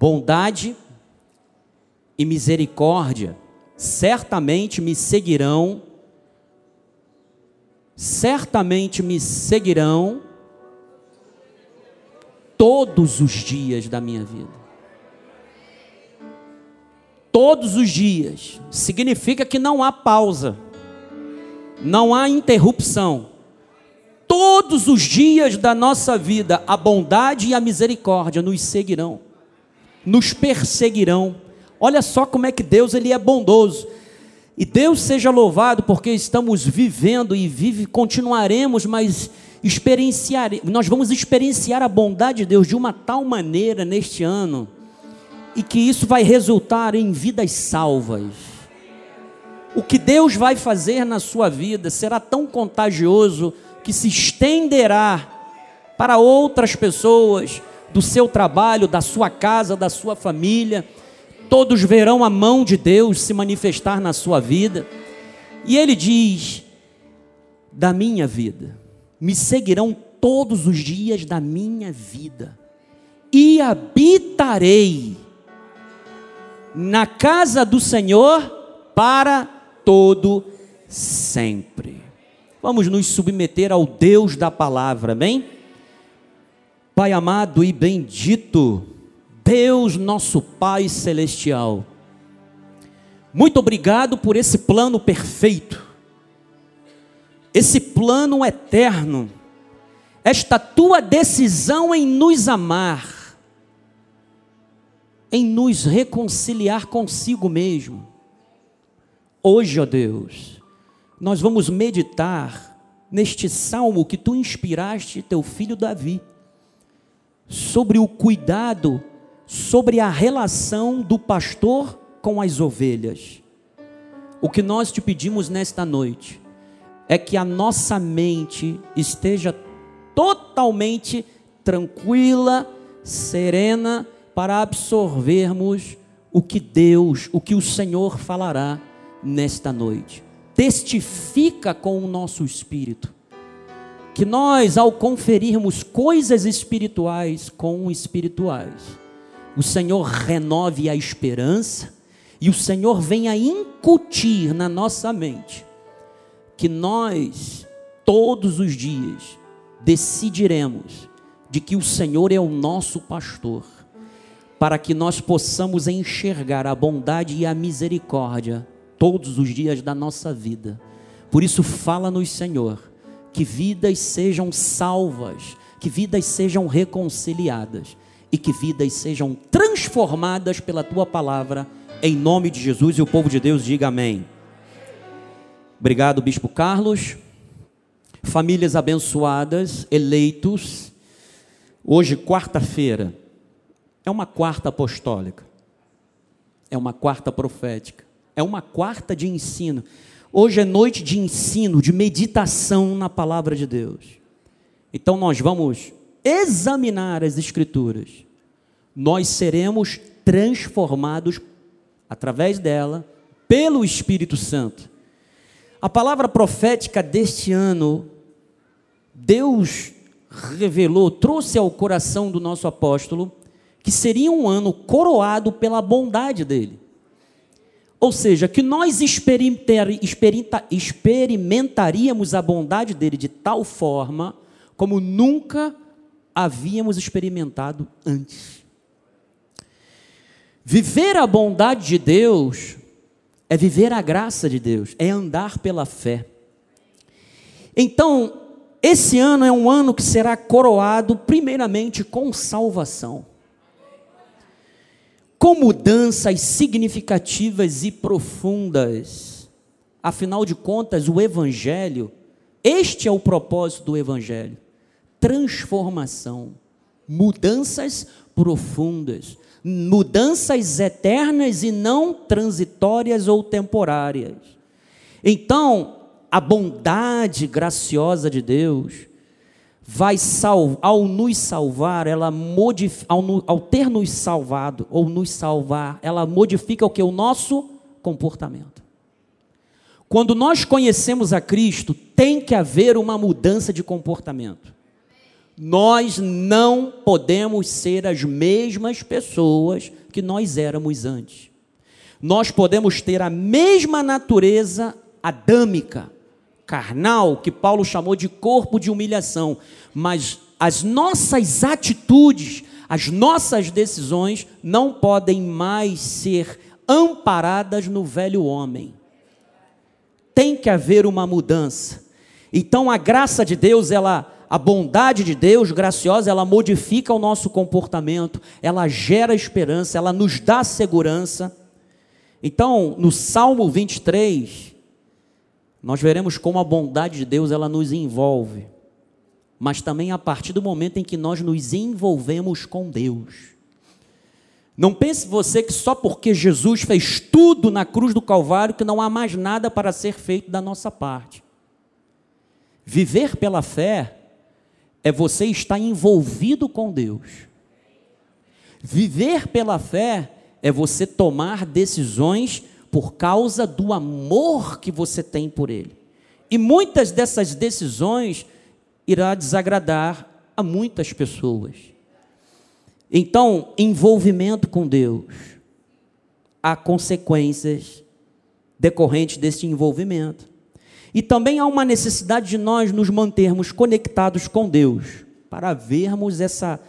bondade e misericórdia certamente me seguirão, certamente me seguirão todos os dias da minha vida. Todos os dias significa que não há pausa, não há interrupção. Todos os dias da nossa vida, a bondade e a misericórdia nos seguirão, nos perseguirão. Olha só como é que Deus ele é bondoso. E Deus seja louvado porque estamos vivendo e vive continuaremos, mas experienciar, nós vamos experienciar a bondade de Deus de uma tal maneira neste ano e que isso vai resultar em vidas salvas. O que Deus vai fazer na sua vida será tão contagioso que se estenderá para outras pessoas do seu trabalho, da sua casa, da sua família. Todos verão a mão de Deus se manifestar na sua vida. E ele diz: da minha vida, me seguirão todos os dias da minha vida, e habitarei na casa do Senhor para todo sempre. Vamos nos submeter ao Deus da palavra, amém? Pai amado e bendito, Deus nosso Pai celestial, muito obrigado por esse plano perfeito, esse plano eterno, esta tua decisão em nos amar, em nos reconciliar consigo mesmo. Hoje, ó Deus, nós vamos meditar neste salmo que tu inspiraste teu filho Davi, sobre o cuidado, sobre a relação do pastor com as ovelhas. O que nós te pedimos nesta noite é que a nossa mente esteja totalmente tranquila, serena, para absorvermos o que Deus, o que o Senhor falará nesta noite. Testifica com o nosso espírito que nós, ao conferirmos coisas espirituais com espirituais, o Senhor renove a esperança e o Senhor venha incutir na nossa mente que nós, todos os dias, decidiremos de que o Senhor é o nosso pastor para que nós possamos enxergar a bondade e a misericórdia todos os dias da nossa vida. Por isso, fala-nos, Senhor, que vidas sejam salvas, que vidas sejam reconciliadas e que vidas sejam transformadas pela tua palavra, em nome de Jesus. E o povo de Deus diga amém. Obrigado, Bispo Carlos. Famílias abençoadas, eleitos. Hoje, quarta-feira, é uma quarta apostólica, é uma quarta profética, é uma quarta de ensino. Hoje é noite de ensino, de meditação na palavra de Deus. Então nós vamos examinar as Escrituras. Nós seremos transformados através dela pelo Espírito Santo. A palavra profética deste ano, Deus revelou, trouxe ao coração do nosso apóstolo que seria um ano coroado pela bondade dele. Ou seja, que nós experimentaríamos a bondade dele de tal forma como nunca havíamos experimentado antes. Viver a bondade de Deus é viver a graça de Deus, é andar pela fé. Então, esse ano é um ano que será coroado, primeiramente, com salvação com mudanças significativas e profundas. Afinal de contas, o Evangelho, este é o propósito do Evangelho: transformação, mudanças profundas, mudanças eternas e não transitórias ou temporárias. Então, a bondade graciosa de Deus vai sal, ao nos salvar, ela modif, ao, ao, ter nos salvado ou nos salvar, ela modifica o que o nosso comportamento. Quando nós conhecemos a Cristo, tem que haver uma mudança de comportamento. Nós não podemos ser as mesmas pessoas que nós éramos antes. Nós podemos ter a mesma natureza adâmica, carnal, que Paulo chamou de corpo de humilhação, mas as nossas atitudes, as nossas decisões não podem mais ser amparadas no velho homem. Tem que haver uma mudança. Então a graça de Deus, ela a bondade de Deus graciosa, ela modifica o nosso comportamento, ela gera esperança, ela nos dá segurança. Então, no Salmo 23, nós veremos como a bondade de Deus ela nos envolve, mas também a partir do momento em que nós nos envolvemos com Deus. Não pense você que só porque Jesus fez tudo na cruz do Calvário que não há mais nada para ser feito da nossa parte. Viver pela fé é você estar envolvido com Deus. Viver pela fé é você tomar decisões por causa do amor que você tem por Ele. E muitas dessas decisões irá desagradar a muitas pessoas. Então, envolvimento com Deus, há consequências decorrentes desse envolvimento. E também há uma necessidade de nós nos mantermos conectados com Deus, para vermos essa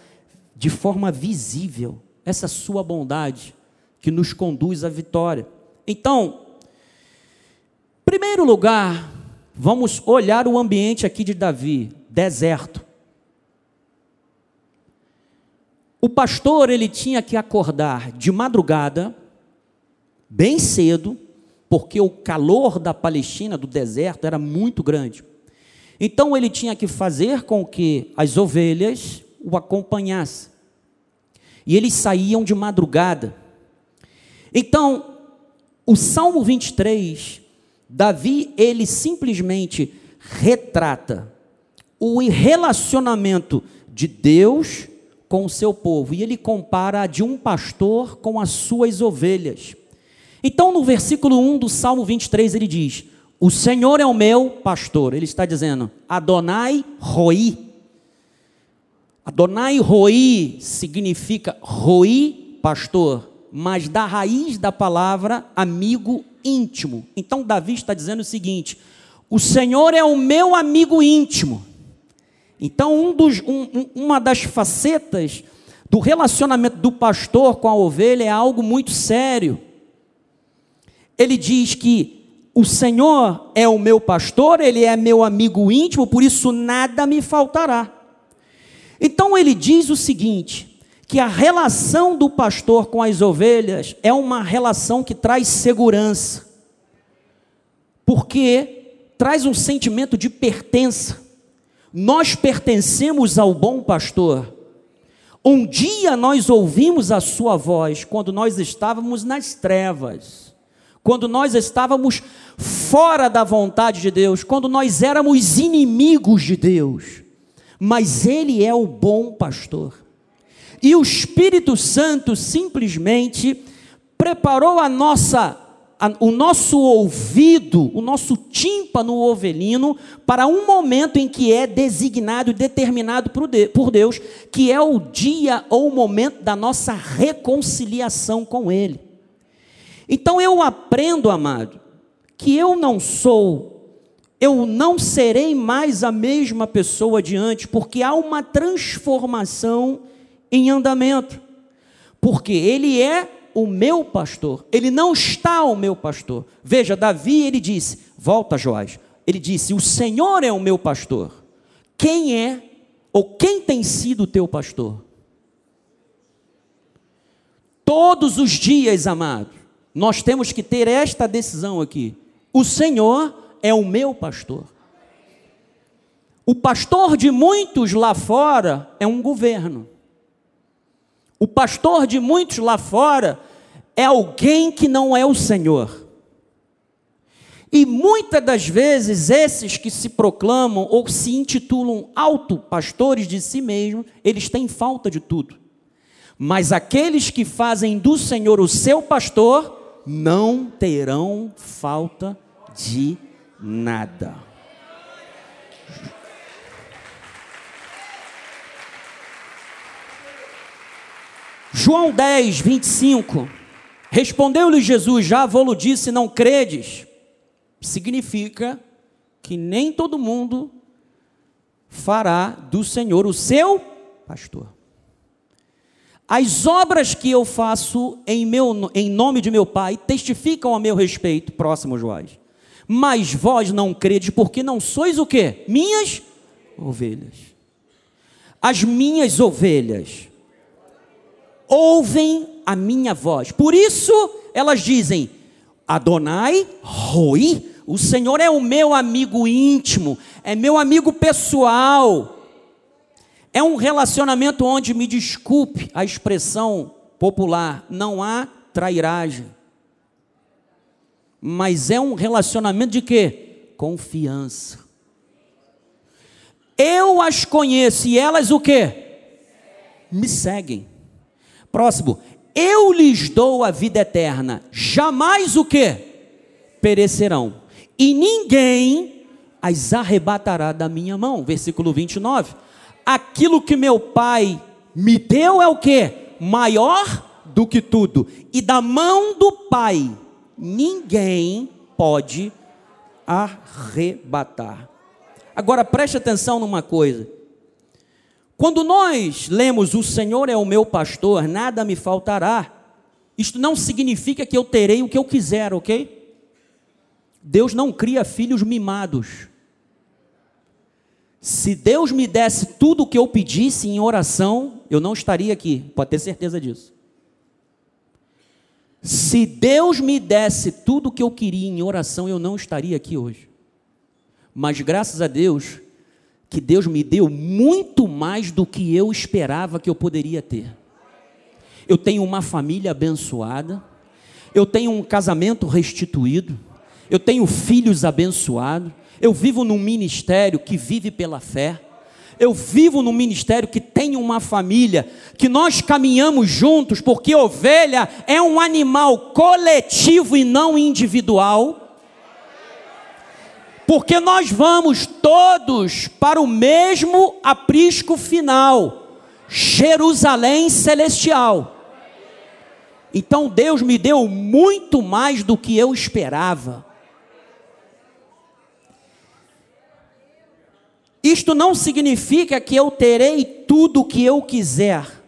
de forma visível essa sua bondade que nos conduz à vitória. Então, primeiro lugar, vamos olhar o ambiente aqui de Davi, deserto. O pastor ele tinha que acordar de madrugada, bem cedo, porque o calor da Palestina, do deserto, era muito grande. Então ele tinha que fazer com que as ovelhas o acompanhassem. E eles saíam de madrugada. Então, o Salmo 23, Davi, ele simplesmente retrata o relacionamento de Deus com o seu povo. E ele compara a de um pastor com as suas ovelhas. Então, no versículo 1 do Salmo 23, ele diz: O Senhor é o meu pastor. Ele está dizendo: Adonai Roi. Adonai Roi significa Roi, pastor, mas da raiz da palavra amigo íntimo. Então, Davi está dizendo o seguinte: O Senhor é o meu amigo íntimo. Então, um dos, um, uma das facetas do relacionamento do pastor com a ovelha é algo muito sério ele diz que o Senhor é o meu pastor, ele é meu amigo íntimo, por isso nada me faltará. Então ele diz o seguinte: que a relação do pastor com as ovelhas é uma relação que traz segurança, porque traz um sentimento de pertença. Nós pertencemos ao bom pastor. Um dia nós ouvimos a sua voz quando nós estávamos nas trevas quando nós estávamos fora da vontade de Deus, quando nós éramos inimigos de Deus, mas Ele é o bom pastor. E o Espírito Santo simplesmente preparou a nossa, o nosso ouvido, o nosso tímpano ovelino, para um momento em que é designado e determinado por Deus, que é o dia ou o momento da nossa reconciliação com Ele. Então eu aprendo, amado, que eu não sou, eu não serei mais a mesma pessoa de antes, porque há uma transformação em andamento. Porque ele é o meu pastor, ele não está o meu pastor. Veja, Davi, ele disse: Volta, Joás. Ele disse: O Senhor é o meu pastor. Quem é ou quem tem sido o teu pastor? Todos os dias, amado, nós temos que ter esta decisão aqui. O Senhor é o meu pastor. O pastor de muitos lá fora é um governo. O pastor de muitos lá fora é alguém que não é o Senhor. E muitas das vezes esses que se proclamam ou se intitulam auto-pastores de si mesmos, eles têm falta de tudo. Mas aqueles que fazem do Senhor o seu pastor, não terão falta de nada. João 10, 25. Respondeu-lhe Jesus: Já vou-lo disse, não credes. Significa que nem todo mundo fará do Senhor o seu pastor. As obras que eu faço em, meu, em nome de meu Pai testificam a meu respeito, próximo Joás. Mas vós não credes, porque não sois o quê? Minhas ovelhas. As minhas ovelhas ouvem a minha voz. Por isso elas dizem: Adonai Roi, o Senhor é o meu amigo íntimo, é meu amigo pessoal. É um relacionamento onde, me desculpe a expressão popular, não há trairagem. Mas é um relacionamento de quê? Confiança. Eu as conheço e elas o quê? Me seguem. Próximo. Eu lhes dou a vida eterna. Jamais o quê? Perecerão. E ninguém as arrebatará da minha mão. Versículo 29 aquilo que meu pai me deu é o que? Maior do que tudo. E da mão do pai, ninguém pode arrebatar. Agora preste atenção numa coisa. Quando nós lemos o Senhor é o meu pastor, nada me faltará, isto não significa que eu terei o que eu quiser, ok? Deus não cria filhos mimados. Se Deus me desse tudo o que eu pedisse em oração, eu não estaria aqui, pode ter certeza disso. Se Deus me desse tudo o que eu queria em oração, eu não estaria aqui hoje. Mas graças a Deus, que Deus me deu muito mais do que eu esperava que eu poderia ter. Eu tenho uma família abençoada, eu tenho um casamento restituído, eu tenho filhos abençoados, eu vivo num ministério que vive pela fé. Eu vivo num ministério que tem uma família, que nós caminhamos juntos, porque ovelha é um animal coletivo e não individual. Porque nós vamos todos para o mesmo aprisco final, Jerusalém celestial. Então Deus me deu muito mais do que eu esperava. Isto não significa que eu terei tudo o que eu quiser,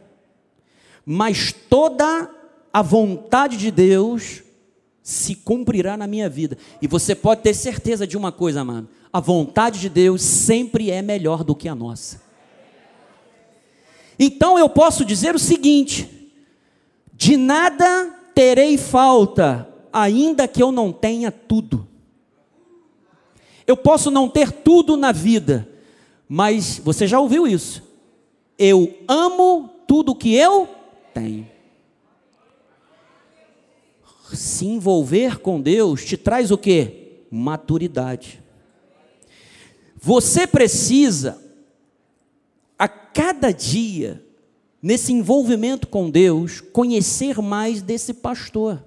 mas toda a vontade de Deus se cumprirá na minha vida. E você pode ter certeza de uma coisa, amado: a vontade de Deus sempre é melhor do que a nossa. Então eu posso dizer o seguinte: de nada terei falta, ainda que eu não tenha tudo. Eu posso não ter tudo na vida, mas você já ouviu isso? Eu amo tudo que eu tenho. Se envolver com Deus te traz o que? Maturidade. Você precisa, a cada dia, nesse envolvimento com Deus, conhecer mais desse pastor.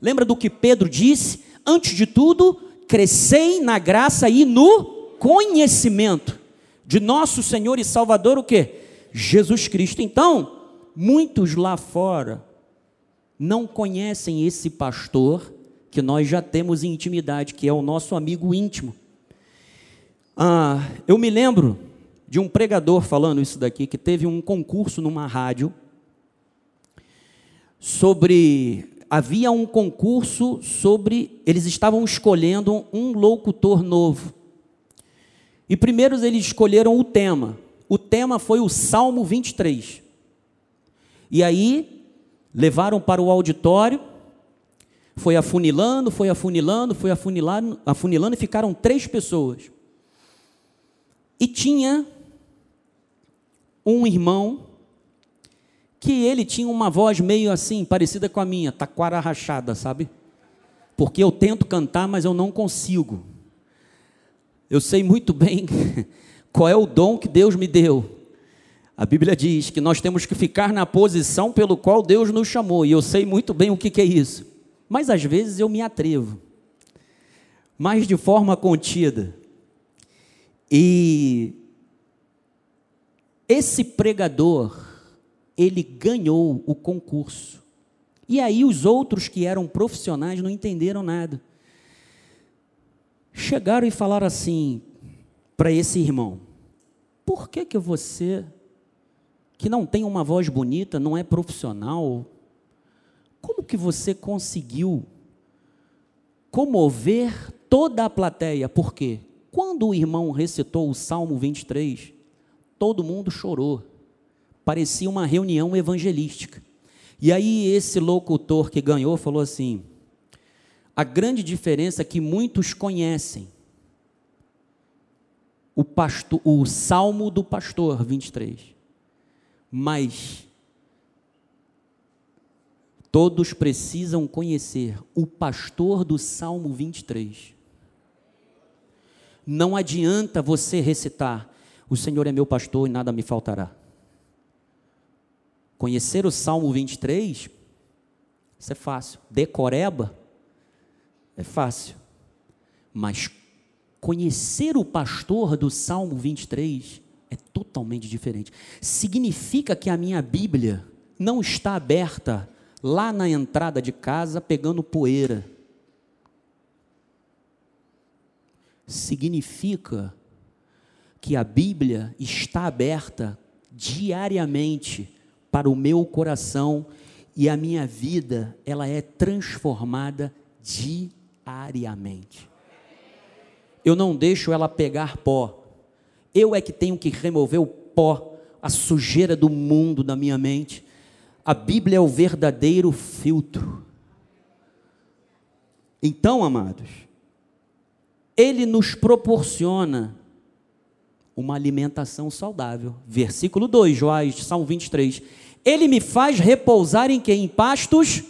Lembra do que Pedro disse? Antes de tudo, crescei na graça e no conhecimento de nosso Senhor e Salvador o que? Jesus Cristo. Então, muitos lá fora não conhecem esse pastor que nós já temos em intimidade, que é o nosso amigo íntimo. Ah, eu me lembro de um pregador falando isso daqui, que teve um concurso numa rádio sobre. Havia um concurso sobre. Eles estavam escolhendo um locutor novo. E primeiro eles escolheram o tema. O tema foi o Salmo 23. E aí levaram para o auditório, foi afunilando, foi afunilando, foi afunilando, afunilando e ficaram três pessoas. E tinha um irmão que ele tinha uma voz meio assim, parecida com a minha, taquara rachada, sabe? Porque eu tento cantar, mas eu não consigo. Eu sei muito bem qual é o dom que Deus me deu. A Bíblia diz que nós temos que ficar na posição pelo qual Deus nos chamou, e eu sei muito bem o que, que é isso. Mas às vezes eu me atrevo, mas de forma contida. E esse pregador, ele ganhou o concurso. E aí os outros que eram profissionais não entenderam nada. Chegaram e falaram assim para esse irmão: Por que que você que não tem uma voz bonita, não é profissional, como que você conseguiu comover toda a plateia? Por quê? Quando o irmão recitou o Salmo 23, todo mundo chorou. Parecia uma reunião evangelística. E aí esse locutor que ganhou falou assim: a grande diferença é que muitos conhecem o, pastor, o Salmo do Pastor 23, mas todos precisam conhecer o pastor do Salmo 23. Não adianta você recitar: O Senhor é meu pastor e nada me faltará. Conhecer o Salmo 23, isso é fácil. Decoreba, é fácil. Mas conhecer o pastor do Salmo 23 é totalmente diferente. Significa que a minha Bíblia não está aberta lá na entrada de casa pegando poeira significa que a Bíblia está aberta diariamente para o meu coração e a minha vida, ela é transformada diariamente. Eu não deixo ela pegar pó. Eu é que tenho que remover o pó, a sujeira do mundo da minha mente. A Bíblia é o verdadeiro filtro. Então, amados, ele nos proporciona uma alimentação saudável. Versículo 2, Joás, Salmo 23. Ele me faz repousar em quem? Em pastos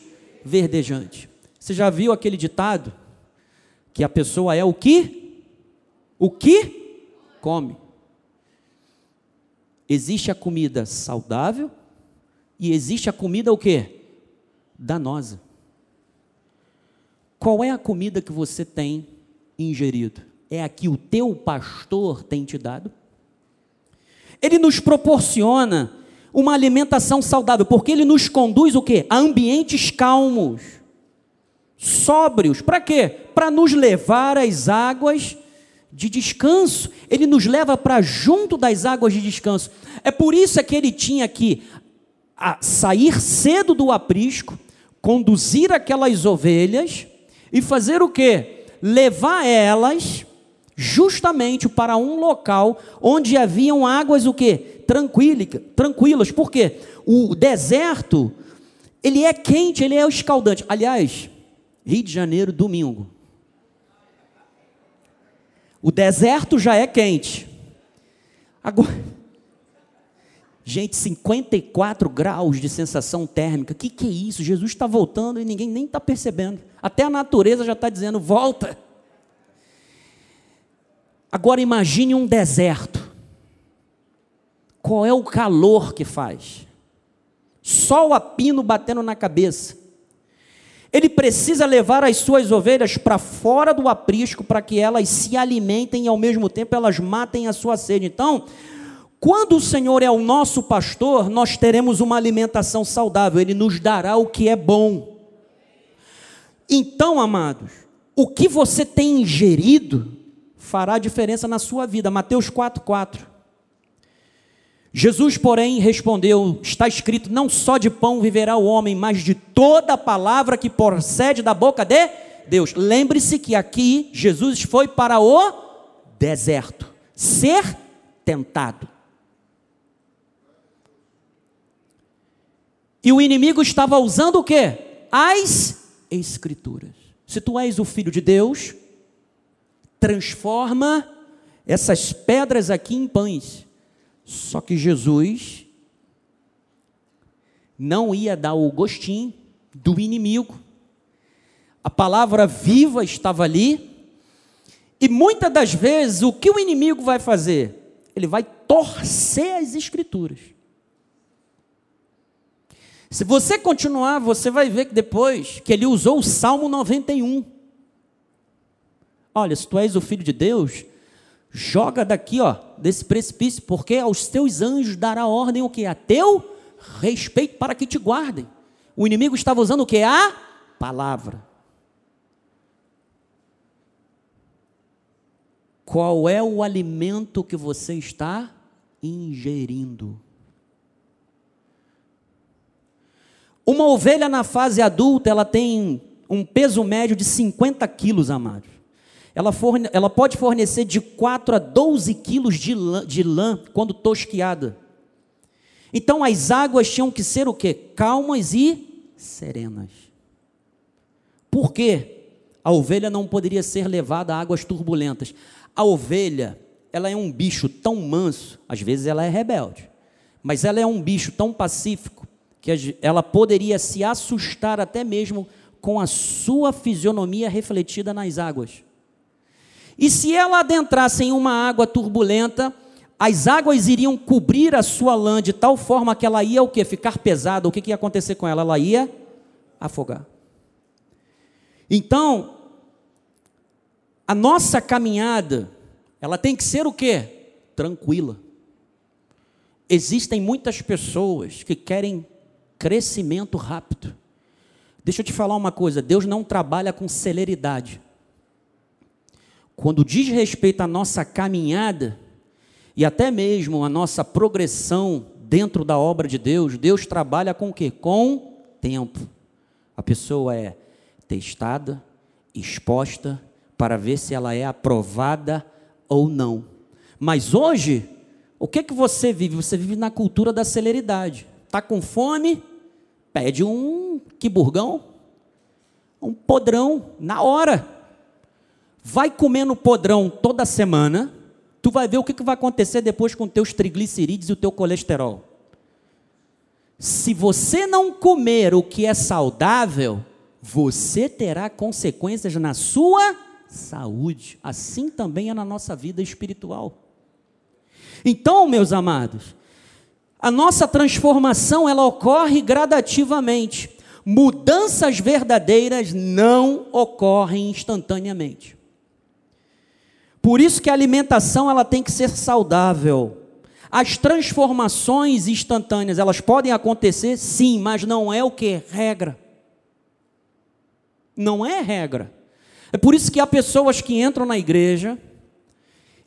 verdejantes. Você já viu aquele ditado? Que a pessoa é o que? O que? Come. Existe a comida saudável e existe a comida o que? Danosa. Qual é a comida que você tem ingerido. É a que o teu pastor tem te dado. Ele nos proporciona uma alimentação saudável, porque ele nos conduz o quê? A ambientes calmos, sóbrios. Para quê? Para nos levar às águas de descanso. Ele nos leva para junto das águas de descanso. É por isso é que ele tinha que sair cedo do aprisco, conduzir aquelas ovelhas e fazer o quê? levar elas justamente para um local onde haviam águas o quê? Tranquílica, tranquilas. Por quê? O deserto, ele é quente, ele é escaldante. Aliás, Rio de Janeiro, domingo. O deserto já é quente. Agora, gente, 54 graus de sensação térmica. O que, que é isso? Jesus está voltando e ninguém nem está percebendo. Até a natureza já está dizendo: volta. Agora imagine um deserto. Qual é o calor que faz? Sol a pino batendo na cabeça. Ele precisa levar as suas ovelhas para fora do aprisco para que elas se alimentem e ao mesmo tempo elas matem a sua sede. Então, quando o Senhor é o nosso pastor, nós teremos uma alimentação saudável, ele nos dará o que é bom. Então, amados, o que você tem ingerido fará diferença na sua vida. Mateus 4,4. Jesus, porém, respondeu: Está escrito, não só de pão viverá o homem, mas de toda palavra que procede da boca de Deus. Lembre-se que aqui Jesus foi para o deserto, ser tentado. E o inimigo estava usando o que? As Escrituras. Se tu és o filho de Deus, transforma essas pedras aqui em pães. Só que Jesus não ia dar o gostinho do inimigo. A palavra viva estava ali. E muitas das vezes, o que o inimigo vai fazer? Ele vai torcer as escrituras. Se você continuar, você vai ver que depois que ele usou o Salmo 91. Olha, se tu és o filho de Deus, joga daqui, ó, desse precipício, porque aos teus anjos dará ordem o que? A teu Respeito para que te guardem. O inimigo estava usando o que? A palavra. Qual é o alimento que você está ingerindo? Uma ovelha na fase adulta, ela tem um peso médio de 50 quilos, amados. Ela, forne, ela pode fornecer de 4 a 12 quilos de lã, de lã quando tosquiada. Então as águas tinham que ser o quê? Calmas e serenas. Por quê? A ovelha não poderia ser levada a águas turbulentas. A ovelha, ela é um bicho tão manso, às vezes ela é rebelde, mas ela é um bicho tão pacífico que ela poderia se assustar até mesmo com a sua fisionomia refletida nas águas. E se ela adentrasse em uma água turbulenta, as águas iriam cobrir a sua lã de tal forma que ela ia o quê? Ficar pesada. O que, que ia acontecer com ela? Ela ia afogar. Então, a nossa caminhada, ela tem que ser o quê? Tranquila. Existem muitas pessoas que querem crescimento rápido. Deixa eu te falar uma coisa: Deus não trabalha com celeridade. Quando diz respeito à nossa caminhada e até mesmo a nossa progressão dentro da obra de Deus, Deus trabalha com o quê? Com tempo. A pessoa é testada, exposta para ver se ela é aprovada ou não. Mas hoje, o que é que você vive? Você vive na cultura da celeridade. Está com fome? Pede um quiburgão, um podrão, na hora. Vai comendo podrão toda semana, tu vai ver o que, vai acontecer depois com teus triglicerídeos e o teu colesterol. Se você não comer o que é saudável, você terá consequências na sua saúde. Assim também é na nossa vida espiritual. Então, meus amados, a nossa transformação ela ocorre gradativamente. Mudanças verdadeiras não ocorrem instantaneamente. Por isso que a alimentação ela tem que ser saudável. As transformações instantâneas, elas podem acontecer, sim, mas não é o que regra. Não é regra. É por isso que há pessoas que entram na igreja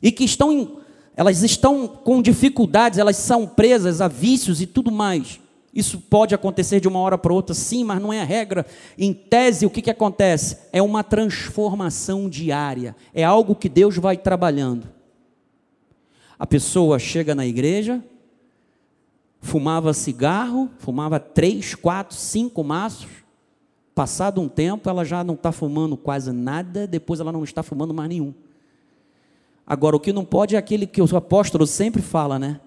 e que estão elas estão com dificuldades, elas são presas a vícios e tudo mais. Isso pode acontecer de uma hora para outra, sim, mas não é a regra. Em tese, o que, que acontece? É uma transformação diária, é algo que Deus vai trabalhando. A pessoa chega na igreja, fumava cigarro, fumava três, quatro, cinco maços. Passado um tempo, ela já não está fumando quase nada, depois ela não está fumando mais nenhum. Agora, o que não pode é aquele que o apóstolo sempre fala, né?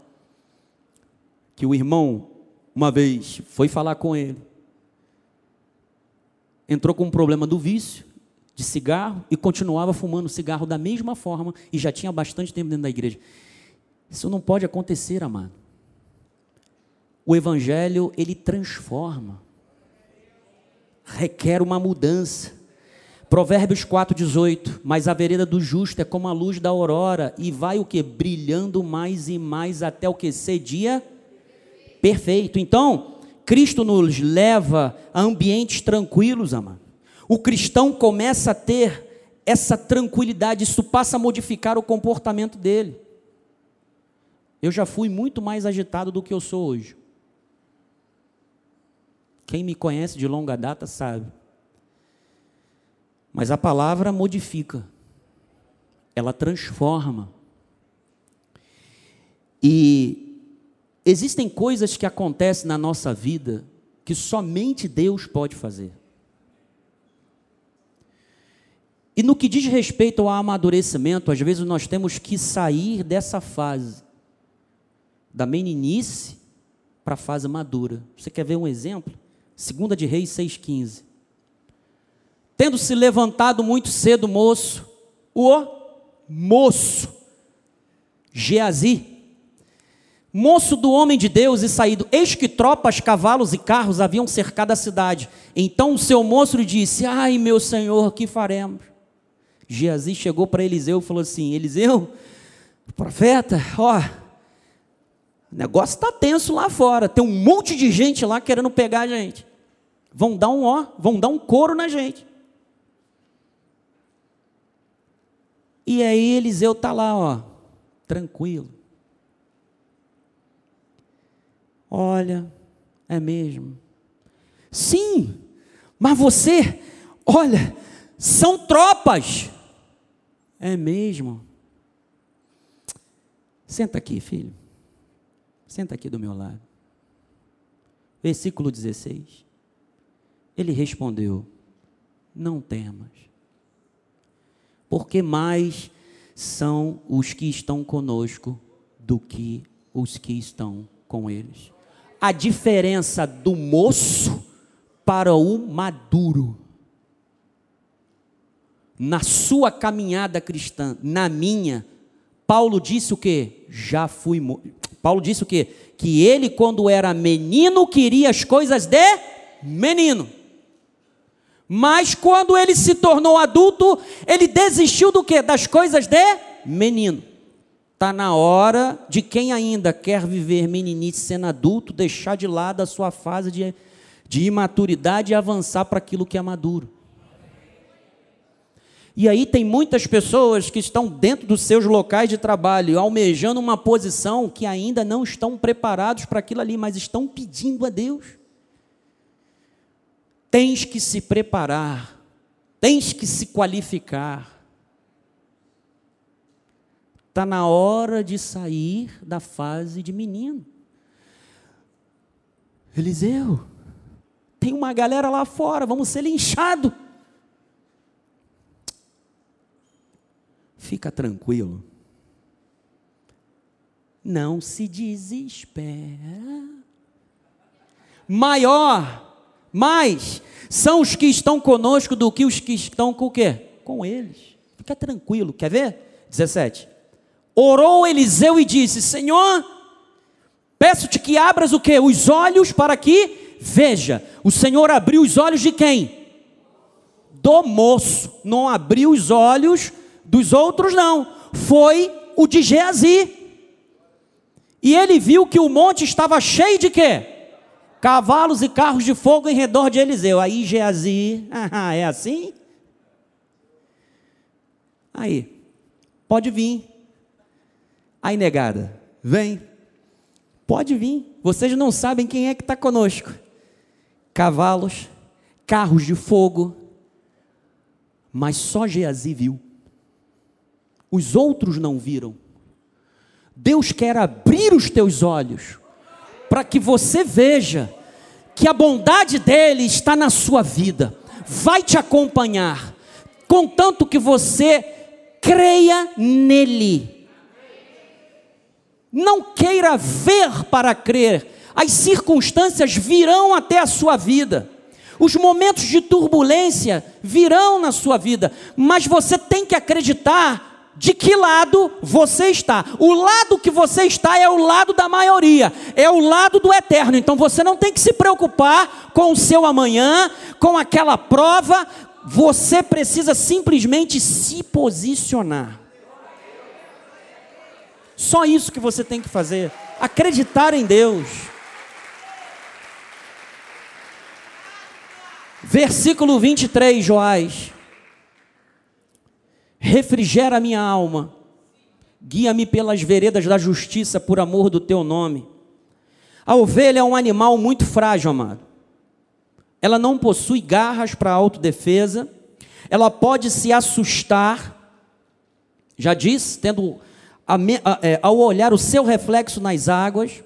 Que o irmão, uma vez, foi falar com ele, entrou com um problema do vício, de cigarro, e continuava fumando cigarro da mesma forma, e já tinha bastante tempo dentro da igreja. Isso não pode acontecer, amado. O evangelho, ele transforma, requer uma mudança. Provérbios 4,18, mas a vereda do justo é como a luz da aurora, e vai o que? Brilhando mais e mais até o que? Ser dia perfeito. Então, Cristo nos leva a ambientes tranquilos, amado. O cristão começa a ter essa tranquilidade, isso passa a modificar o comportamento dele. Eu já fui muito mais agitado do que eu sou hoje. Quem me conhece de longa data sabe. Mas a palavra modifica, ela transforma. E existem coisas que acontecem na nossa vida que somente Deus pode fazer. E no que diz respeito ao amadurecimento, às vezes nós temos que sair dessa fase, da meninice para a fase madura. Você quer ver um exemplo? Segunda de Reis 6,15. Tendo se levantado muito cedo, moço, o moço, Geazi, moço do homem de Deus e saído, eis que tropas, cavalos e carros haviam cercado a cidade. Então o seu moço lhe disse: Ai, meu senhor, que faremos? Geazi chegou para Eliseu e falou assim: Eliseu, profeta, ó, O negócio está tenso lá fora. Tem um monte de gente lá querendo pegar a gente. Vão dar um ó, vão dar um couro na gente. E aí Eliseu está lá, ó, tranquilo. Olha, é mesmo. Sim, mas você, olha, são tropas. É mesmo. Senta aqui, filho. Senta aqui do meu lado. Versículo 16. Ele respondeu: Não temas, porque mais são os que estão conosco do que os que estão com eles. A diferença do moço para o maduro na sua caminhada cristã, na minha, Paulo disse o que? Já fui. Paulo disse o que? Que ele, quando era menino, queria as coisas de menino. Mas quando ele se tornou adulto, ele desistiu do que? Das coisas de menino. Está na hora de quem ainda quer viver meninice sendo adulto, deixar de lado a sua fase de, de imaturidade e avançar para aquilo que é maduro. E aí tem muitas pessoas que estão dentro dos seus locais de trabalho, almejando uma posição que ainda não estão preparados para aquilo ali, mas estão pedindo a Deus. Tens que se preparar, tens que se qualificar. Está na hora de sair da fase de menino. Eliseu, tem uma galera lá fora, vamos ser linchados. Fica tranquilo. Não se desespera. Maior, mais são os que estão conosco do que os que estão com o quê? Com eles. Fica tranquilo. Quer ver? 17. Orou Eliseu e disse: Senhor, peço-te que abras o quê? Os olhos para que veja. O Senhor abriu os olhos de quem? Do moço. Não abriu os olhos dos outros não, foi o de Geazi. E ele viu que o monte estava cheio de quê? Cavalos e carros de fogo em redor de Eliseu. Aí Geazi, ah, é assim? Aí, pode vir. Aí negada, vem. Pode vir. Vocês não sabem quem é que está conosco. Cavalos, carros de fogo. Mas só Geazi viu os outros não viram. Deus quer abrir os teus olhos para que você veja que a bondade dele está na sua vida, vai te acompanhar, contanto que você creia nele. Não queira ver para crer, as circunstâncias virão até a sua vida. Os momentos de turbulência virão na sua vida, mas você tem que acreditar de que lado você está. O lado que você está é o lado da maioria, é o lado do eterno. Então você não tem que se preocupar com o seu amanhã, com aquela prova, você precisa simplesmente se posicionar. Só isso que você tem que fazer, acreditar em Deus. Versículo 23, Joás refrigera minha alma, guia-me pelas veredas da justiça por amor do teu nome. A ovelha é um animal muito frágil, amado. Ela não possui garras para autodefesa, ela pode se assustar, já disse, tendo ao olhar o seu reflexo nas águas,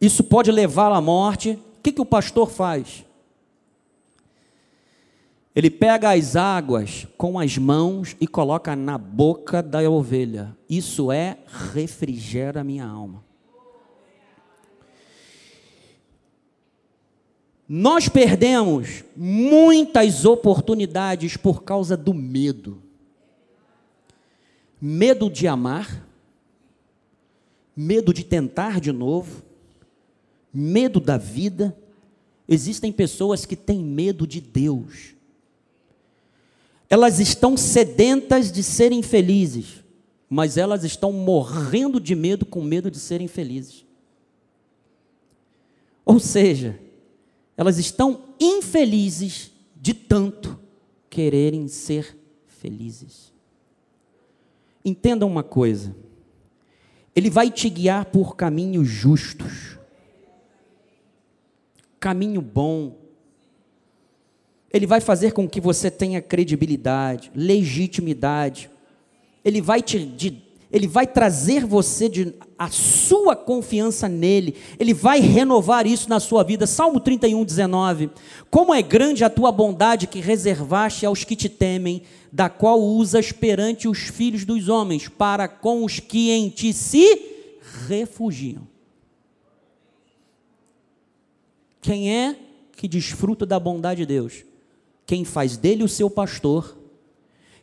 isso pode levá-la à morte. O que, que o pastor faz? Ele pega as águas com as mãos e coloca na boca da ovelha. Isso é refrigera a minha alma. Nós perdemos muitas oportunidades por causa do medo. Medo de amar, medo de tentar de novo, medo da vida. Existem pessoas que têm medo de Deus elas estão sedentas de serem felizes, mas elas estão morrendo de medo, com medo de serem felizes. Ou seja, elas estão infelizes de tanto quererem ser felizes. Entenda uma coisa: Ele vai te guiar por caminhos justos, caminho bom. Ele vai fazer com que você tenha credibilidade, legitimidade. Ele vai te, de, ele vai trazer você de, a sua confiança nele, ele vai renovar isso na sua vida. Salmo 31, 19. Como é grande a tua bondade que reservaste aos que te temem, da qual usas perante os filhos dos homens, para com os que em ti se refugiam. Quem é que desfruta da bondade de Deus? Quem faz dele o seu pastor,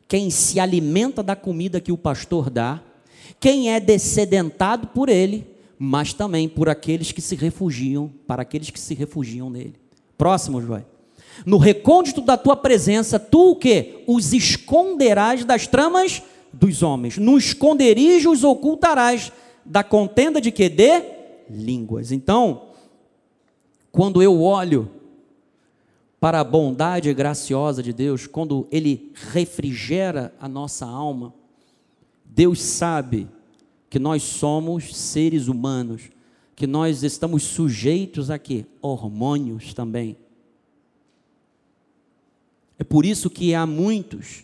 quem se alimenta da comida que o pastor dá, quem é descedentado por ele, mas também por aqueles que se refugiam, para aqueles que se refugiam nele. Próximo, João. No recôndito da tua presença, tu o que? Os esconderás das tramas dos homens. No esconderijo os ocultarás da contenda de que? De línguas. Então, quando eu olho para a bondade graciosa de Deus, quando Ele refrigera a nossa alma, Deus sabe que nós somos seres humanos, que nós estamos sujeitos a quê? Hormônios também. É por isso que há muitos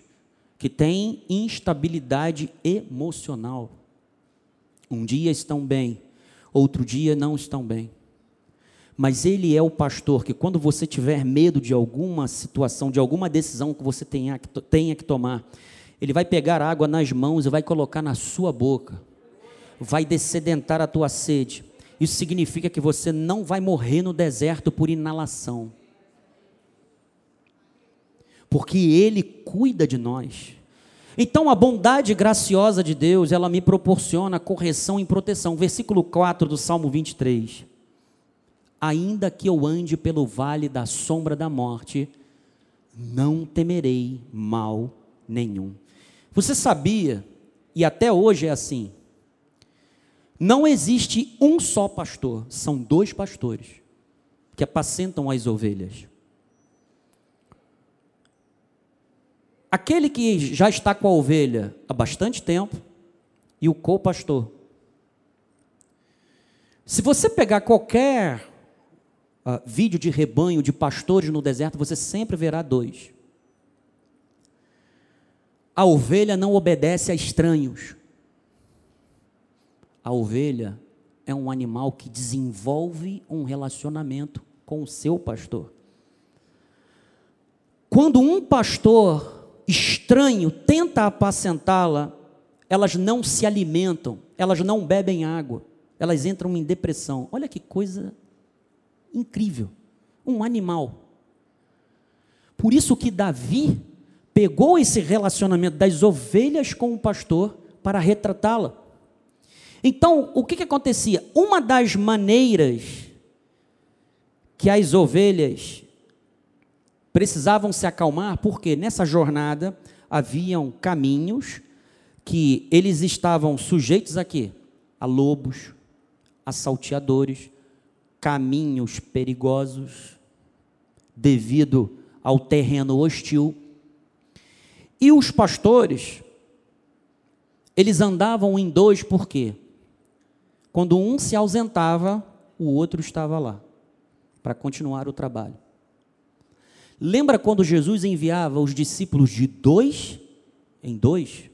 que têm instabilidade emocional. Um dia estão bem, outro dia não estão bem. Mas ele é o pastor que, quando você tiver medo de alguma situação, de alguma decisão que você tenha tenha que tomar, ele vai pegar água nas mãos e vai colocar na sua boca, vai descedentar a tua sede. Isso significa que você não vai morrer no deserto por inalação, porque Ele cuida de nós. Então a bondade graciosa de Deus, ela me proporciona correção e proteção. Versículo 4 do Salmo 23 ainda que eu ande pelo vale da sombra da morte, não temerei mal nenhum. Você sabia, e até hoje é assim, não existe um só pastor, são dois pastores que apacentam as ovelhas. Aquele que já está com a ovelha há bastante tempo e o co-pastor. Se você pegar qualquer uh, vídeo de rebanho de pastores no deserto, você sempre verá dois. A ovelha não obedece a estranhos. A ovelha é um animal que desenvolve um relacionamento com o seu pastor. Quando um pastor estranho tenta apacentá-la, elas não se alimentam, elas não bebem água, elas entram em depressão. Olha que coisa incrível, um animal. Por isso que Davi pegou esse relacionamento das ovelhas com o pastor para retratá-la. Então, o que, que acontecia? Uma das maneiras que as ovelhas precisavam se acalmar, porque nessa jornada haviam caminhos que eles estavam sujeitos a quê? A lobos, a salteadores, caminhos perigosos devido ao terreno hostil. E os pastores, eles andavam em dois por quê? Quando um se ausentava, o outro estava lá para continuar o trabalho. Lembra quando Jesus enviava os discípulos de dois em dois?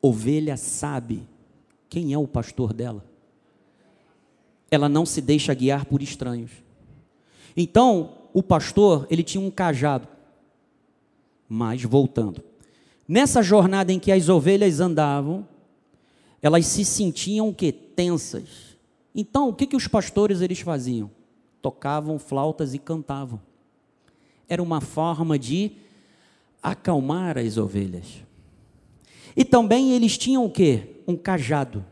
Ovelha sabe quem é o pastor dela ela não se deixa guiar por estranhos. Então, o pastor, ele tinha um cajado. Mas voltando. Nessa jornada em que as ovelhas andavam, elas se sentiam que tensas. Então, o que que os pastores eles faziam? Tocavam flautas e cantavam. Era uma forma de acalmar as ovelhas. E também eles tinham o quê? Um cajado.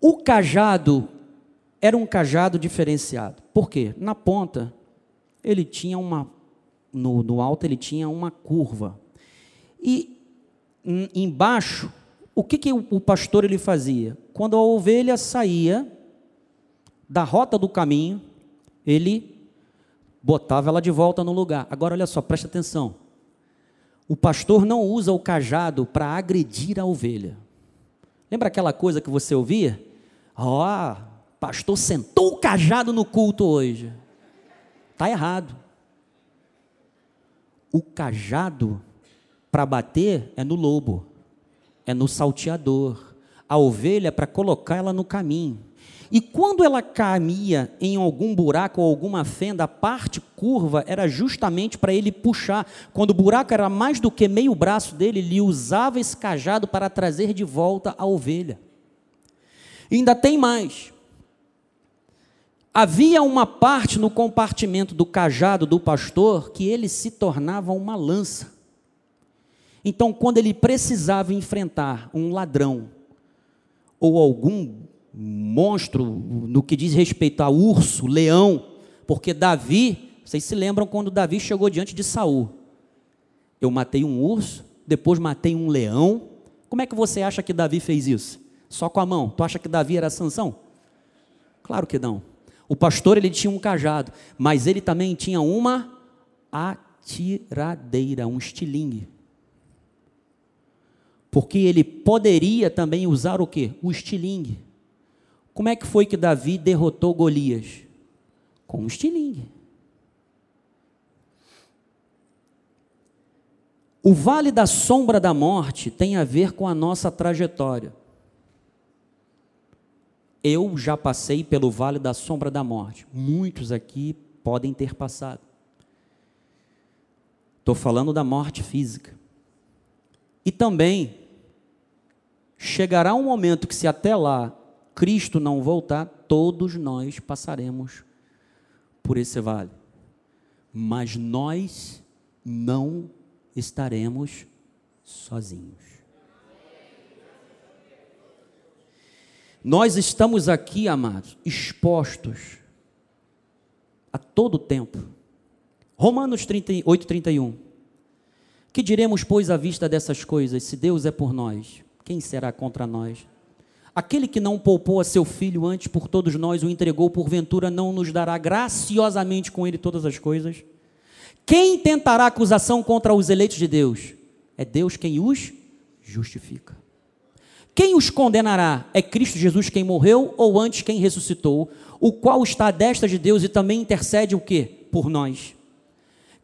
O cajado era um cajado diferenciado. Por quê? Na ponta, ele tinha uma. No, no alto, ele tinha uma curva. E embaixo O que, que o pastor ele fazia? Quando a ovelha saía da rota do caminho, ele botava ela de volta no lugar. Agora olha só, preste atenção. O pastor não usa o cajado para agredir a ovelha. Lembra aquela coisa que você ouvia? Ó, oh, pastor sentou o cajado no culto hoje. Está errado. O cajado para bater é no lobo, é no salteador. A ovelha é para colocar ela no caminho. E quando ela caminha em algum buraco ou alguma fenda, a parte curva era justamente para ele puxar. Quando o buraco era mais do que meio braço dele, ele usava esse cajado para trazer de volta a ovelha. E ainda tem mais. Havia uma parte no compartimento do cajado do pastor que ele se tornava uma lança. Então, quando ele precisava enfrentar um ladrão ou algum monstro no que diz respeito a urso, leão, porque Davi, vocês se lembram quando Davi chegou diante de Saul? Eu matei um urso, depois matei um leão. Como é que você acha que Davi fez isso? Só com a mão. Tu acha que Davi era Sansão? Claro que não. O pastor ele tinha um cajado, mas ele também tinha uma atiradeira, um estilingue. Porque ele poderia também usar o que? O estilingue. Como é que foi que Davi derrotou Golias? Com um estilingue. O vale da sombra da morte tem a ver com a nossa trajetória. Eu já passei pelo vale da sombra da morte. Muitos aqui podem ter passado. Estou falando da morte física. E também chegará um momento que, se até lá Cristo não voltar, todos nós passaremos por esse vale. Mas nós não estaremos sozinhos. Nós estamos aqui, amados, expostos a todo tempo. Romanos 38, 31. Que diremos, pois, à vista dessas coisas? Se Deus é por nós, quem será contra nós? Aquele que não poupou a seu filho antes por todos nós o entregou, porventura não nos dará graciosamente com ele todas as coisas? Quem tentará acusação contra os eleitos de Deus? É Deus quem os justifica. Quem os condenará? É Cristo Jesus quem morreu ou antes quem ressuscitou, o qual está à destra de Deus e também intercede o que? Por nós.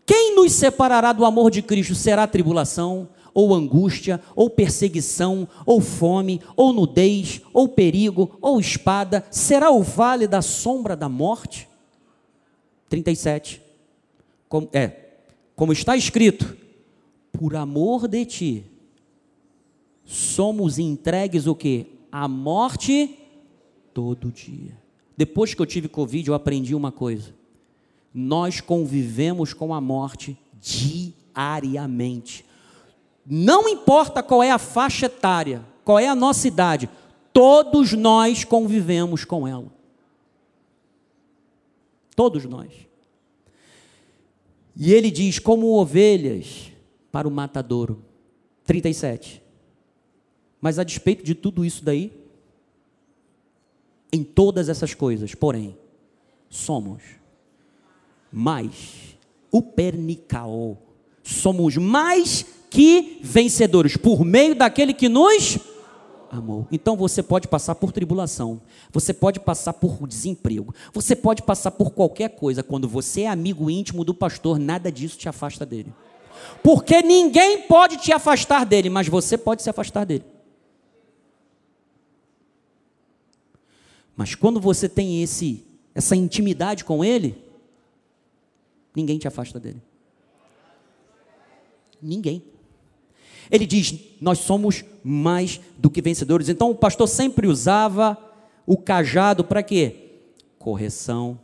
Quem nos separará do amor de Cristo? Será tribulação, ou angústia, ou perseguição, ou fome, ou nudez, ou perigo, ou espada, será o vale da sombra da morte? 37. Como, é, como está escrito, por amor de ti, somos entregues o que? A morte todo dia. Depois que eu tive Covid, eu aprendi uma coisa. Nós convivemos com a morte diariamente. Não importa qual é a faixa etária, qual é a nossa idade, todos nós convivemos com ela. Todos nós. E ele diz: como ovelhas para o matadouro. 37. Mas a despeito de tudo isso daí, em todas essas coisas, porém, somos mais o pernicao. Somos mais que vencedores por meio daquele que nos amou. Então você pode passar por tribulação, você pode passar por desemprego, você pode passar por qualquer coisa. Quando você é amigo íntimo do pastor, nada disso te afasta dele. Porque ninguém pode te afastar dele, mas você pode se afastar dele. Mas quando você tem esse essa intimidade com ele, ninguém te afasta dele. Ninguém. Ele diz: Nós somos mais do que vencedores. Então o pastor sempre usava o cajado para quê? Correção,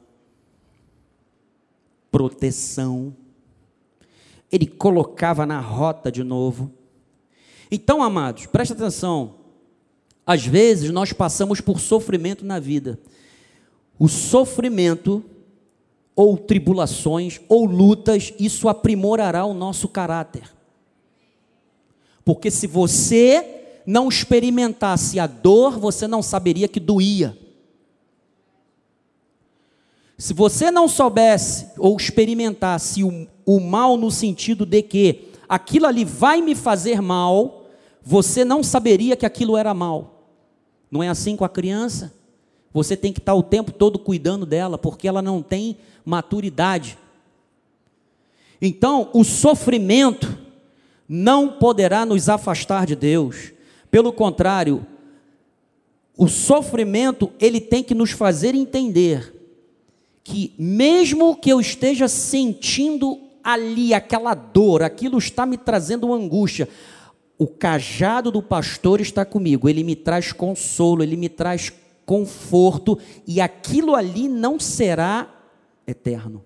proteção. Ele colocava na rota de novo. Então, amados, presta atenção. Às vezes nós passamos por sofrimento na vida. O sofrimento, ou tribulações, ou lutas, isso aprimorará o nosso caráter. Porque se você não experimentasse a dor, você não saberia que doía. Se você não soubesse ou experimentasse o, o mal no sentido de que aquilo ali vai me fazer mal, você não saberia que aquilo era mal. Não é assim com a criança? Você tem que estar o tempo todo cuidando dela, porque ela não tem maturidade. Então, o sofrimento não poderá nos afastar de Deus. Pelo contrário, o sofrimento, ele tem que nos fazer entender que mesmo que eu esteja sentindo ali aquela dor, aquilo está me trazendo angústia, o cajado do pastor está comigo, ele me traz consolo, ele me traz conforto, e aquilo ali não será eterno.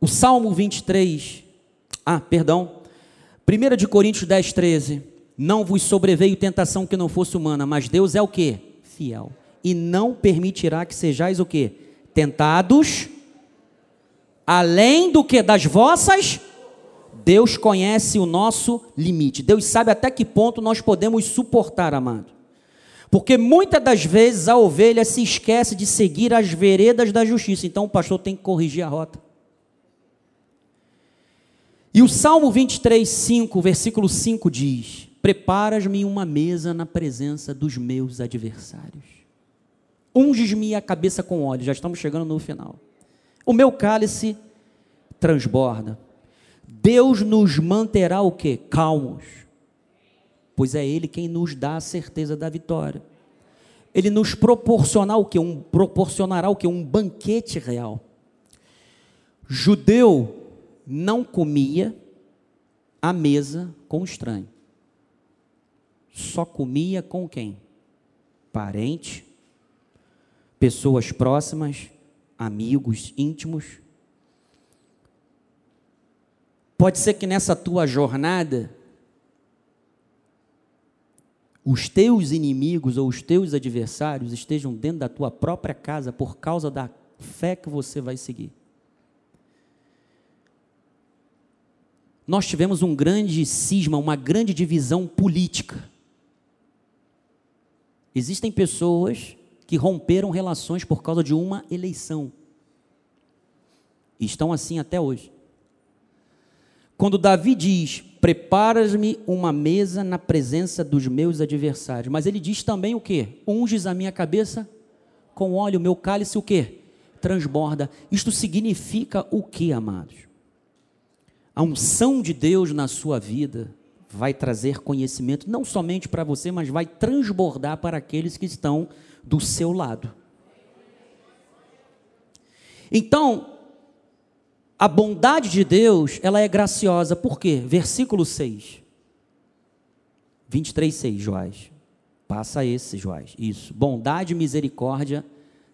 O Salmo 23, ah, perdão, 1 de Coríntios 10, 13, não vos sobreveio tentação que não fosse humana, mas Deus é o que? Fiel e não permitirá que sejais o que? Tentados, além do que das vossas. Deus conhece o nosso limite. Deus sabe até que ponto nós podemos suportar, amado. Porque muitas das vezes a ovelha se esquece de seguir as veredas da justiça. Então o pastor tem que corrigir a rota. E o Salmo 23, 5, versículo 5 diz: Preparas-me uma mesa na presença dos meus adversários unges-me a cabeça com óleo, já estamos chegando no final. O meu cálice transborda. Deus nos manterá o quê? Calmos. Pois é Ele quem nos dá a certeza da vitória. Ele nos proporcionará o quê? Um, proporcionará o? Um banquete real. Judeu não comia à mesa com estranho. Só comia com quem? Parente pessoas próximas, amigos íntimos. Pode ser que nessa tua jornada, os teus inimigos ou os teus adversários estejam dentro da tua própria casa por causa da fé que você vai seguir. Nós tivemos um grande cisma, uma grande divisão política. Existem pessoas que romperam relações por causa de uma eleição. E estão assim até hoje. Quando Davi diz: Preparas-me uma mesa na presença dos meus adversários. Mas ele diz também o que? Unges a minha cabeça com óleo, meu cálice o que? Transborda. Isto significa o que, amados? A unção de Deus na sua vida vai trazer conhecimento não somente para você, mas vai transbordar para aqueles que estão do seu lado. Então, a bondade de Deus, ela é graciosa, por quê? Versículo 6. 23, 6, Joás. Passa esse, Joás. Isso. Bondade e misericórdia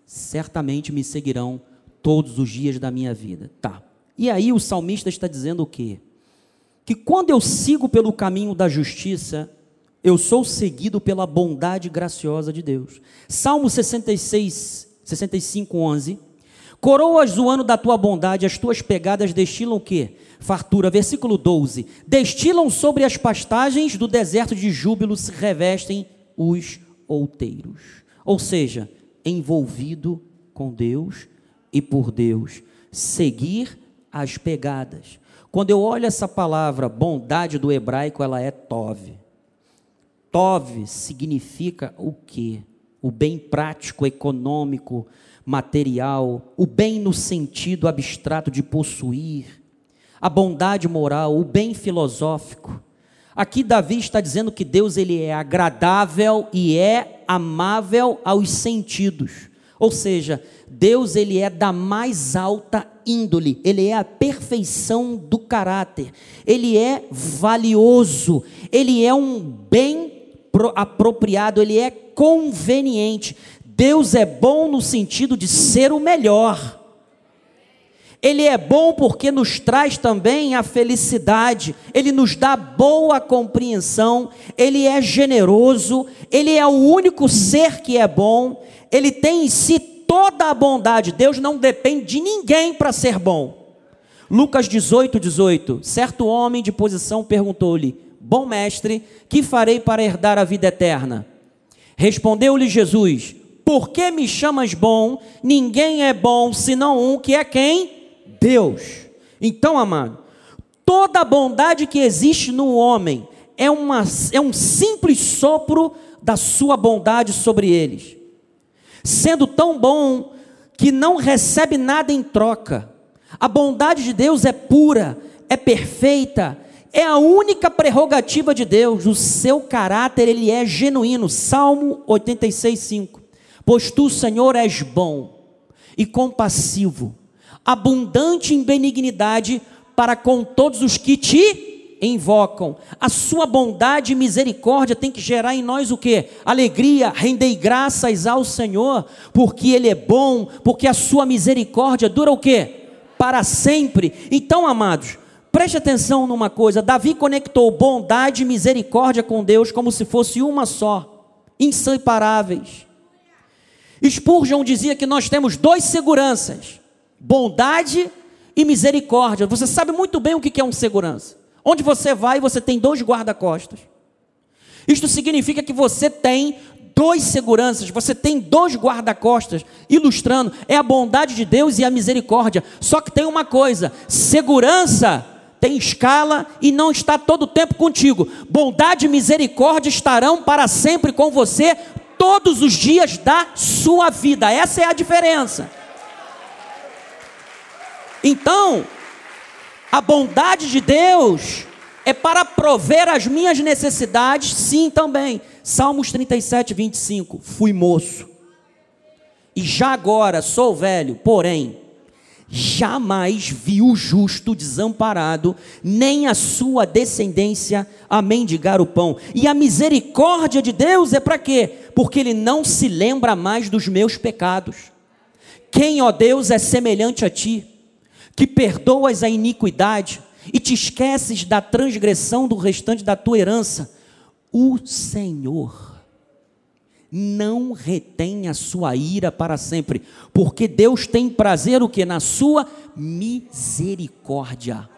certamente me seguirão todos os dias da minha vida. Tá. E aí o salmista está dizendo o quê? Que quando eu sigo pelo caminho da justiça, eu sou seguido pela bondade graciosa de Deus. Salmo 66, 65, 11. Coroas o ano da tua bondade, as tuas pegadas destilam o quê? Fartura. Versículo 12. Destilam sobre as pastagens do deserto de júbilo, se revestem os outeiros. Ou seja, envolvido com Deus e por Deus. Seguir as pegadas. Quando eu olho essa palavra bondade do hebraico, ela é tove. Tov significa o quê? O bem prático, econômico, material, o bem no sentido abstrato de possuir, a bondade moral, o bem filosófico. Aqui Davi está dizendo que Deus ele é agradável e é amável aos sentidos. Ou seja, Deus ele é da mais alta índole, ele é a perfeição do caráter. Ele é valioso, ele é um bem apropriado, ele é conveniente. Deus é bom no sentido de ser o melhor. Ele é bom porque nos traz também a felicidade, ele nos dá boa compreensão, ele é generoso, ele é o único ser que é bom, ele tem em si toda a bondade. Deus não depende de ninguém para ser bom. Lucas 18, 18. Certo homem de posição perguntou-lhe: Bom mestre, que farei para herdar a vida eterna? Respondeu-lhe Jesus: Por que me chamas bom? Ninguém é bom senão um que é quem? Deus. Então, amado, toda a bondade que existe no homem é, uma, é um simples sopro da sua bondade sobre eles. Sendo tão bom que não recebe nada em troca. A bondade de Deus é pura, é perfeita, é a única prerrogativa de Deus, o seu caráter ele é genuíno. Salmo 86, 5. Pois tu, Senhor, és bom e compassivo, abundante em benignidade para com todos os que te invocam. A sua bondade e misericórdia tem que gerar em nós o que? Alegria, rendei graças ao Senhor, porque Ele é bom, porque a sua misericórdia dura o que? Para sempre. Então, amados, Preste atenção numa coisa: Davi conectou bondade e misericórdia com Deus como se fosse uma só, inseparáveis. Spurgeon dizia que nós temos dois seguranças: bondade e misericórdia. Você sabe muito bem o que é um segurança. Onde você vai, você tem dois guarda-costas. Isto significa que você tem dois seguranças, você tem dois guarda-costas, ilustrando, é a bondade de Deus e a misericórdia. Só que tem uma coisa: segurança tem escala e não está todo o tempo contigo. Bondade e misericórdia estarão para sempre com você todos os dias da sua vida. Essa é a diferença. Então, a bondade de Deus é para prover as minhas necessidades, sim, também. Salmos 37, 25. Fui moço, e já agora sou velho, porém, jamais viu o justo desamparado, nem a sua descendência a mendigar o pão. E a misericórdia de Deus é para quê? Porque ele não se lembra mais dos meus pecados. Quem, ó Deus, é semelhante a ti, que perdoas a iniquidade e te esqueces da transgressão do restante da tua herança? O Senhor não retém a sua ira para sempre, porque Deus tem prazer o que na sua misericórdia.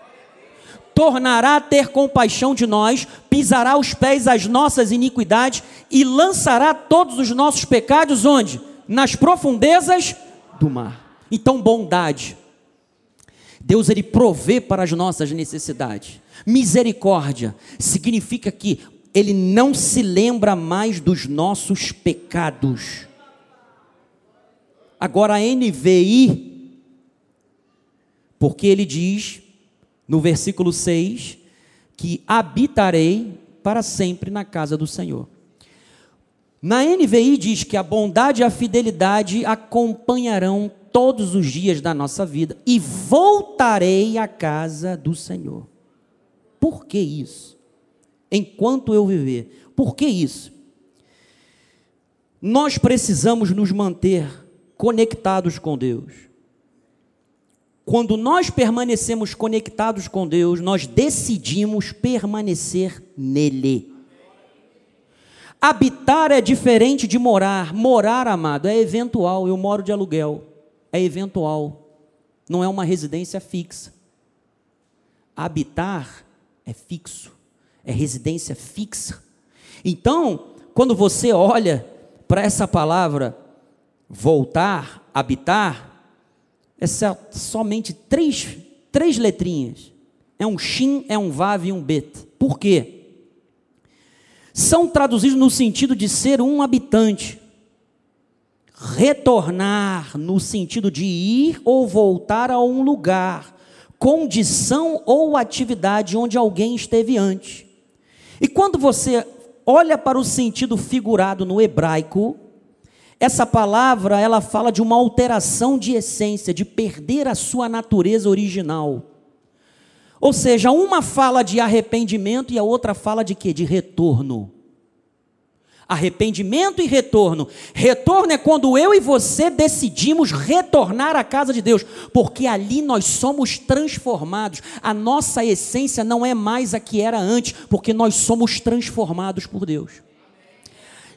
Tornará a ter compaixão de nós, pisará aos pés as nossas iniquidades e lançará todos os nossos pecados onde? Nas profundezas do mar. Então, bondade. Deus ele provê para as nossas necessidades. Misericórdia significa que ele não se lembra mais dos nossos pecados. Agora a NVI, porque ele diz no versículo 6 que habitarei para sempre na casa do Senhor. Na NVI diz que a bondade e a fidelidade acompanharão todos os dias da nossa vida e voltarei à casa do Senhor. Por que isso? Enquanto eu viver. Por que isso? Nós precisamos nos manter conectados com Deus. Quando nós permanecemos conectados com Deus, nós decidimos permanecer nele. Habitar é diferente de morar. Morar, amado, é eventual. Eu moro de aluguel. É eventual. Não é uma residência fixa. Habitar é fixo é residência fixa. Então, quando você olha para essa palavra voltar, habitar, é somente três, três letrinhas. É um shin, é um vav e um bet. Por quê? São traduzidos no sentido de ser um habitante. Retornar no sentido de ir ou voltar a um lugar, condição ou atividade onde alguém esteve antes. E quando você olha para o sentido figurado no hebraico, essa palavra ela fala de uma alteração de essência, de perder a sua natureza original. Ou seja, uma fala de arrependimento e a outra fala de quê? De retorno. Arrependimento e retorno. Retorno é quando eu e você decidimos retornar à casa de Deus, porque ali nós somos transformados. A nossa essência não é mais a que era antes, porque nós somos transformados por Deus.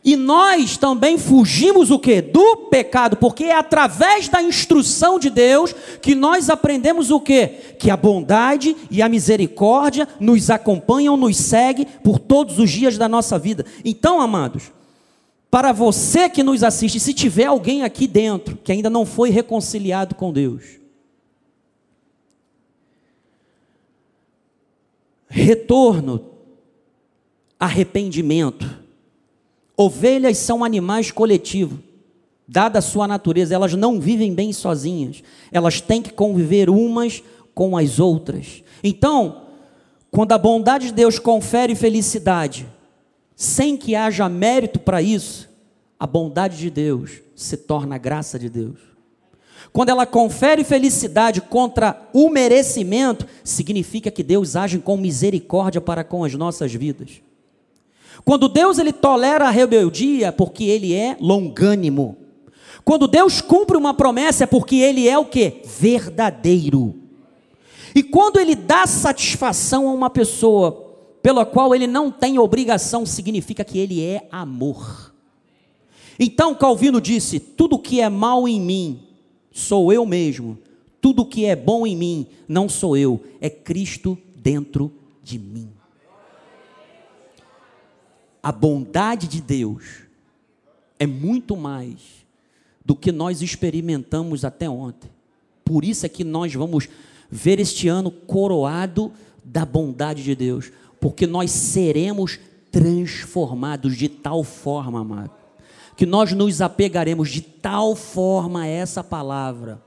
E nós também fugimos o que? Do pecado, porque é através da instrução de Deus que nós aprendemos o que? Que a bondade e a misericórdia nos acompanham, nos seguem por todos os dias da nossa vida. Então, amados, para você que nos assiste, se tiver alguém aqui dentro que ainda não foi reconciliado com Deus, retorno, arrependimento, Ovelhas são animais coletivos. Dada a sua natureza, elas não vivem bem sozinhas. Elas têm que conviver umas com as outras. Então, quando a bondade de Deus confere felicidade, sem que haja mérito para isso, a bondade de Deus se torna a graça de Deus. Quando ela confere felicidade contra o merecimento, significa que Deus age com misericórdia para com as nossas vidas. Quando Deus ele tolera a rebeldia, porque ele é longânimo. Quando Deus cumpre uma promessa, é porque ele é o que? Verdadeiro. E quando ele dá satisfação a uma pessoa pela qual ele não tem obrigação, significa que ele é amor. Então Calvino disse: tudo que é mal em mim, sou eu mesmo. Tudo que é bom em mim, não sou eu, é Cristo dentro de mim a bondade de Deus é muito mais do que nós experimentamos até ontem. Por isso é que nós vamos ver este ano coroado da bondade de Deus, porque nós seremos transformados de tal forma, amado, que nós nos apegaremos de tal forma a essa palavra,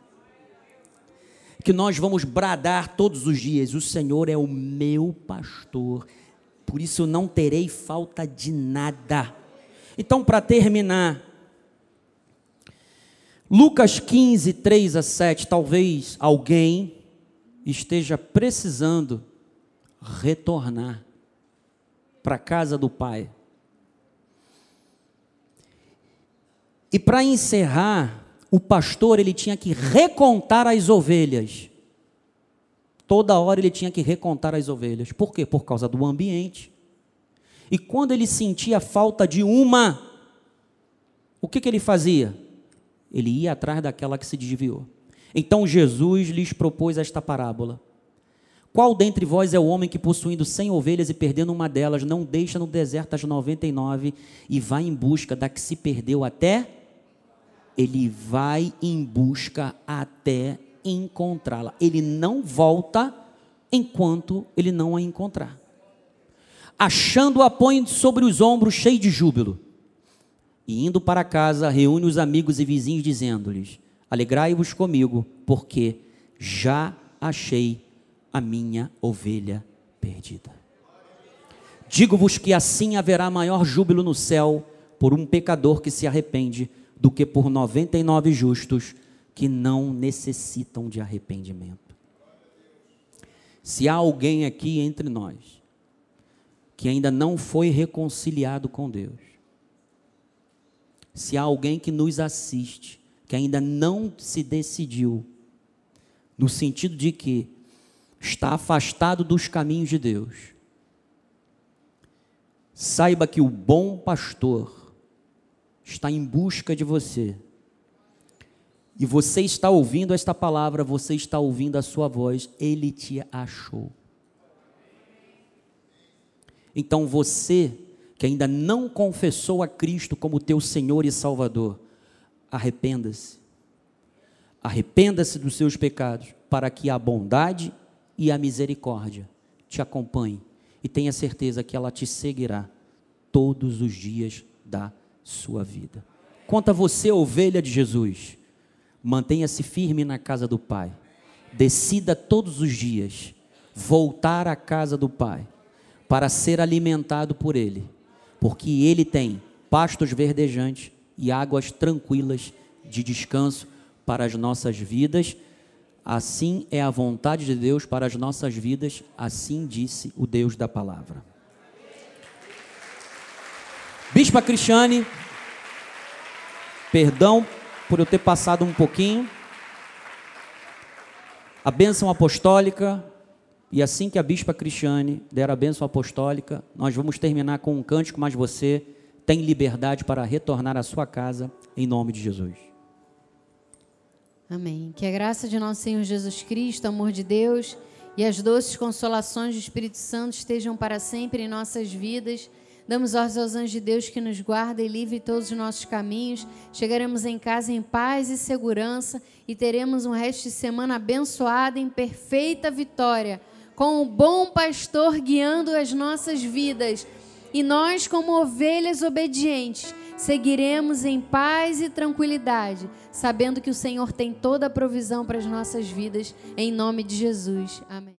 que nós vamos bradar todos os dias: O Senhor é o meu pastor por isso não terei falta de nada. Então, para terminar, Lucas 15, 3 a 7, talvez alguém esteja precisando retornar para a casa do Pai. E para encerrar, o pastor ele tinha que recontar as ovelhas. Toda hora ele tinha que recontar as ovelhas. Por quê? Por causa do ambiente. E quando ele sentia falta de uma, o que, que ele fazia? Ele ia atrás daquela que se desviou. Então Jesus lhes propôs esta parábola. Qual dentre vós é o homem que, possuindo cem ovelhas e perdendo uma delas, não deixa no deserto as noventa e nove e vai em busca da que se perdeu até? Ele vai em busca até encontrá-la. Ele não volta enquanto ele não a encontrar. Achando-a, põe sobre os ombros, cheio de júbilo. E indo para casa, reúne os amigos e vizinhos, dizendo-lhes: Alegrai-vos comigo, porque já achei a minha ovelha perdida. Digo-vos que assim haverá maior júbilo no céu por um pecador que se arrepende do que por noventa e nove justos que não necessitam de arrependimento. Se há alguém aqui entre nós que ainda não foi reconciliado com Deus, se há alguém que nos assiste que ainda não se decidiu, no sentido de que está afastado dos caminhos de Deus, saiba que o bom pastor está em busca de você e você está ouvindo esta palavra, você está ouvindo a sua voz, ele te achou. Então você que ainda não confessou a Cristo como teu Senhor e Salvador, arrependa-se. Arrependa-se dos seus pecados, para que a bondade e a misericórdia te acompanhem e tenha certeza que ela te seguirá todos os dias da sua vida. Conta você, ovelha de Jesus Mantenha-se firme na casa do Pai. Decida todos os dias voltar à casa do Pai para ser alimentado por Ele, porque Ele tem pastos verdejantes e águas tranquilas de descanso para as nossas vidas. Assim é a vontade de Deus para as nossas vidas, assim disse o Deus da palavra. Bispa Cristiane, perdão por eu ter passado um pouquinho. A bênção apostólica, e assim que a bispa Cristiane der a bênção apostólica, nós vamos terminar com um cântico, mas você tem liberdade para retornar à sua casa, em nome de Jesus. Amém. Que a graça de nosso Senhor Jesus Cristo, amor de Deus e as doces consolações do Espírito Santo estejam para sempre em nossas vidas. Damos ordens aos anjos de Deus que nos guarda e livre todos os nossos caminhos. Chegaremos em casa em paz e segurança e teremos um resto de semana abençoado em perfeita vitória, com o bom pastor guiando as nossas vidas. E nós, como ovelhas obedientes, seguiremos em paz e tranquilidade, sabendo que o Senhor tem toda a provisão para as nossas vidas, em nome de Jesus. Amém.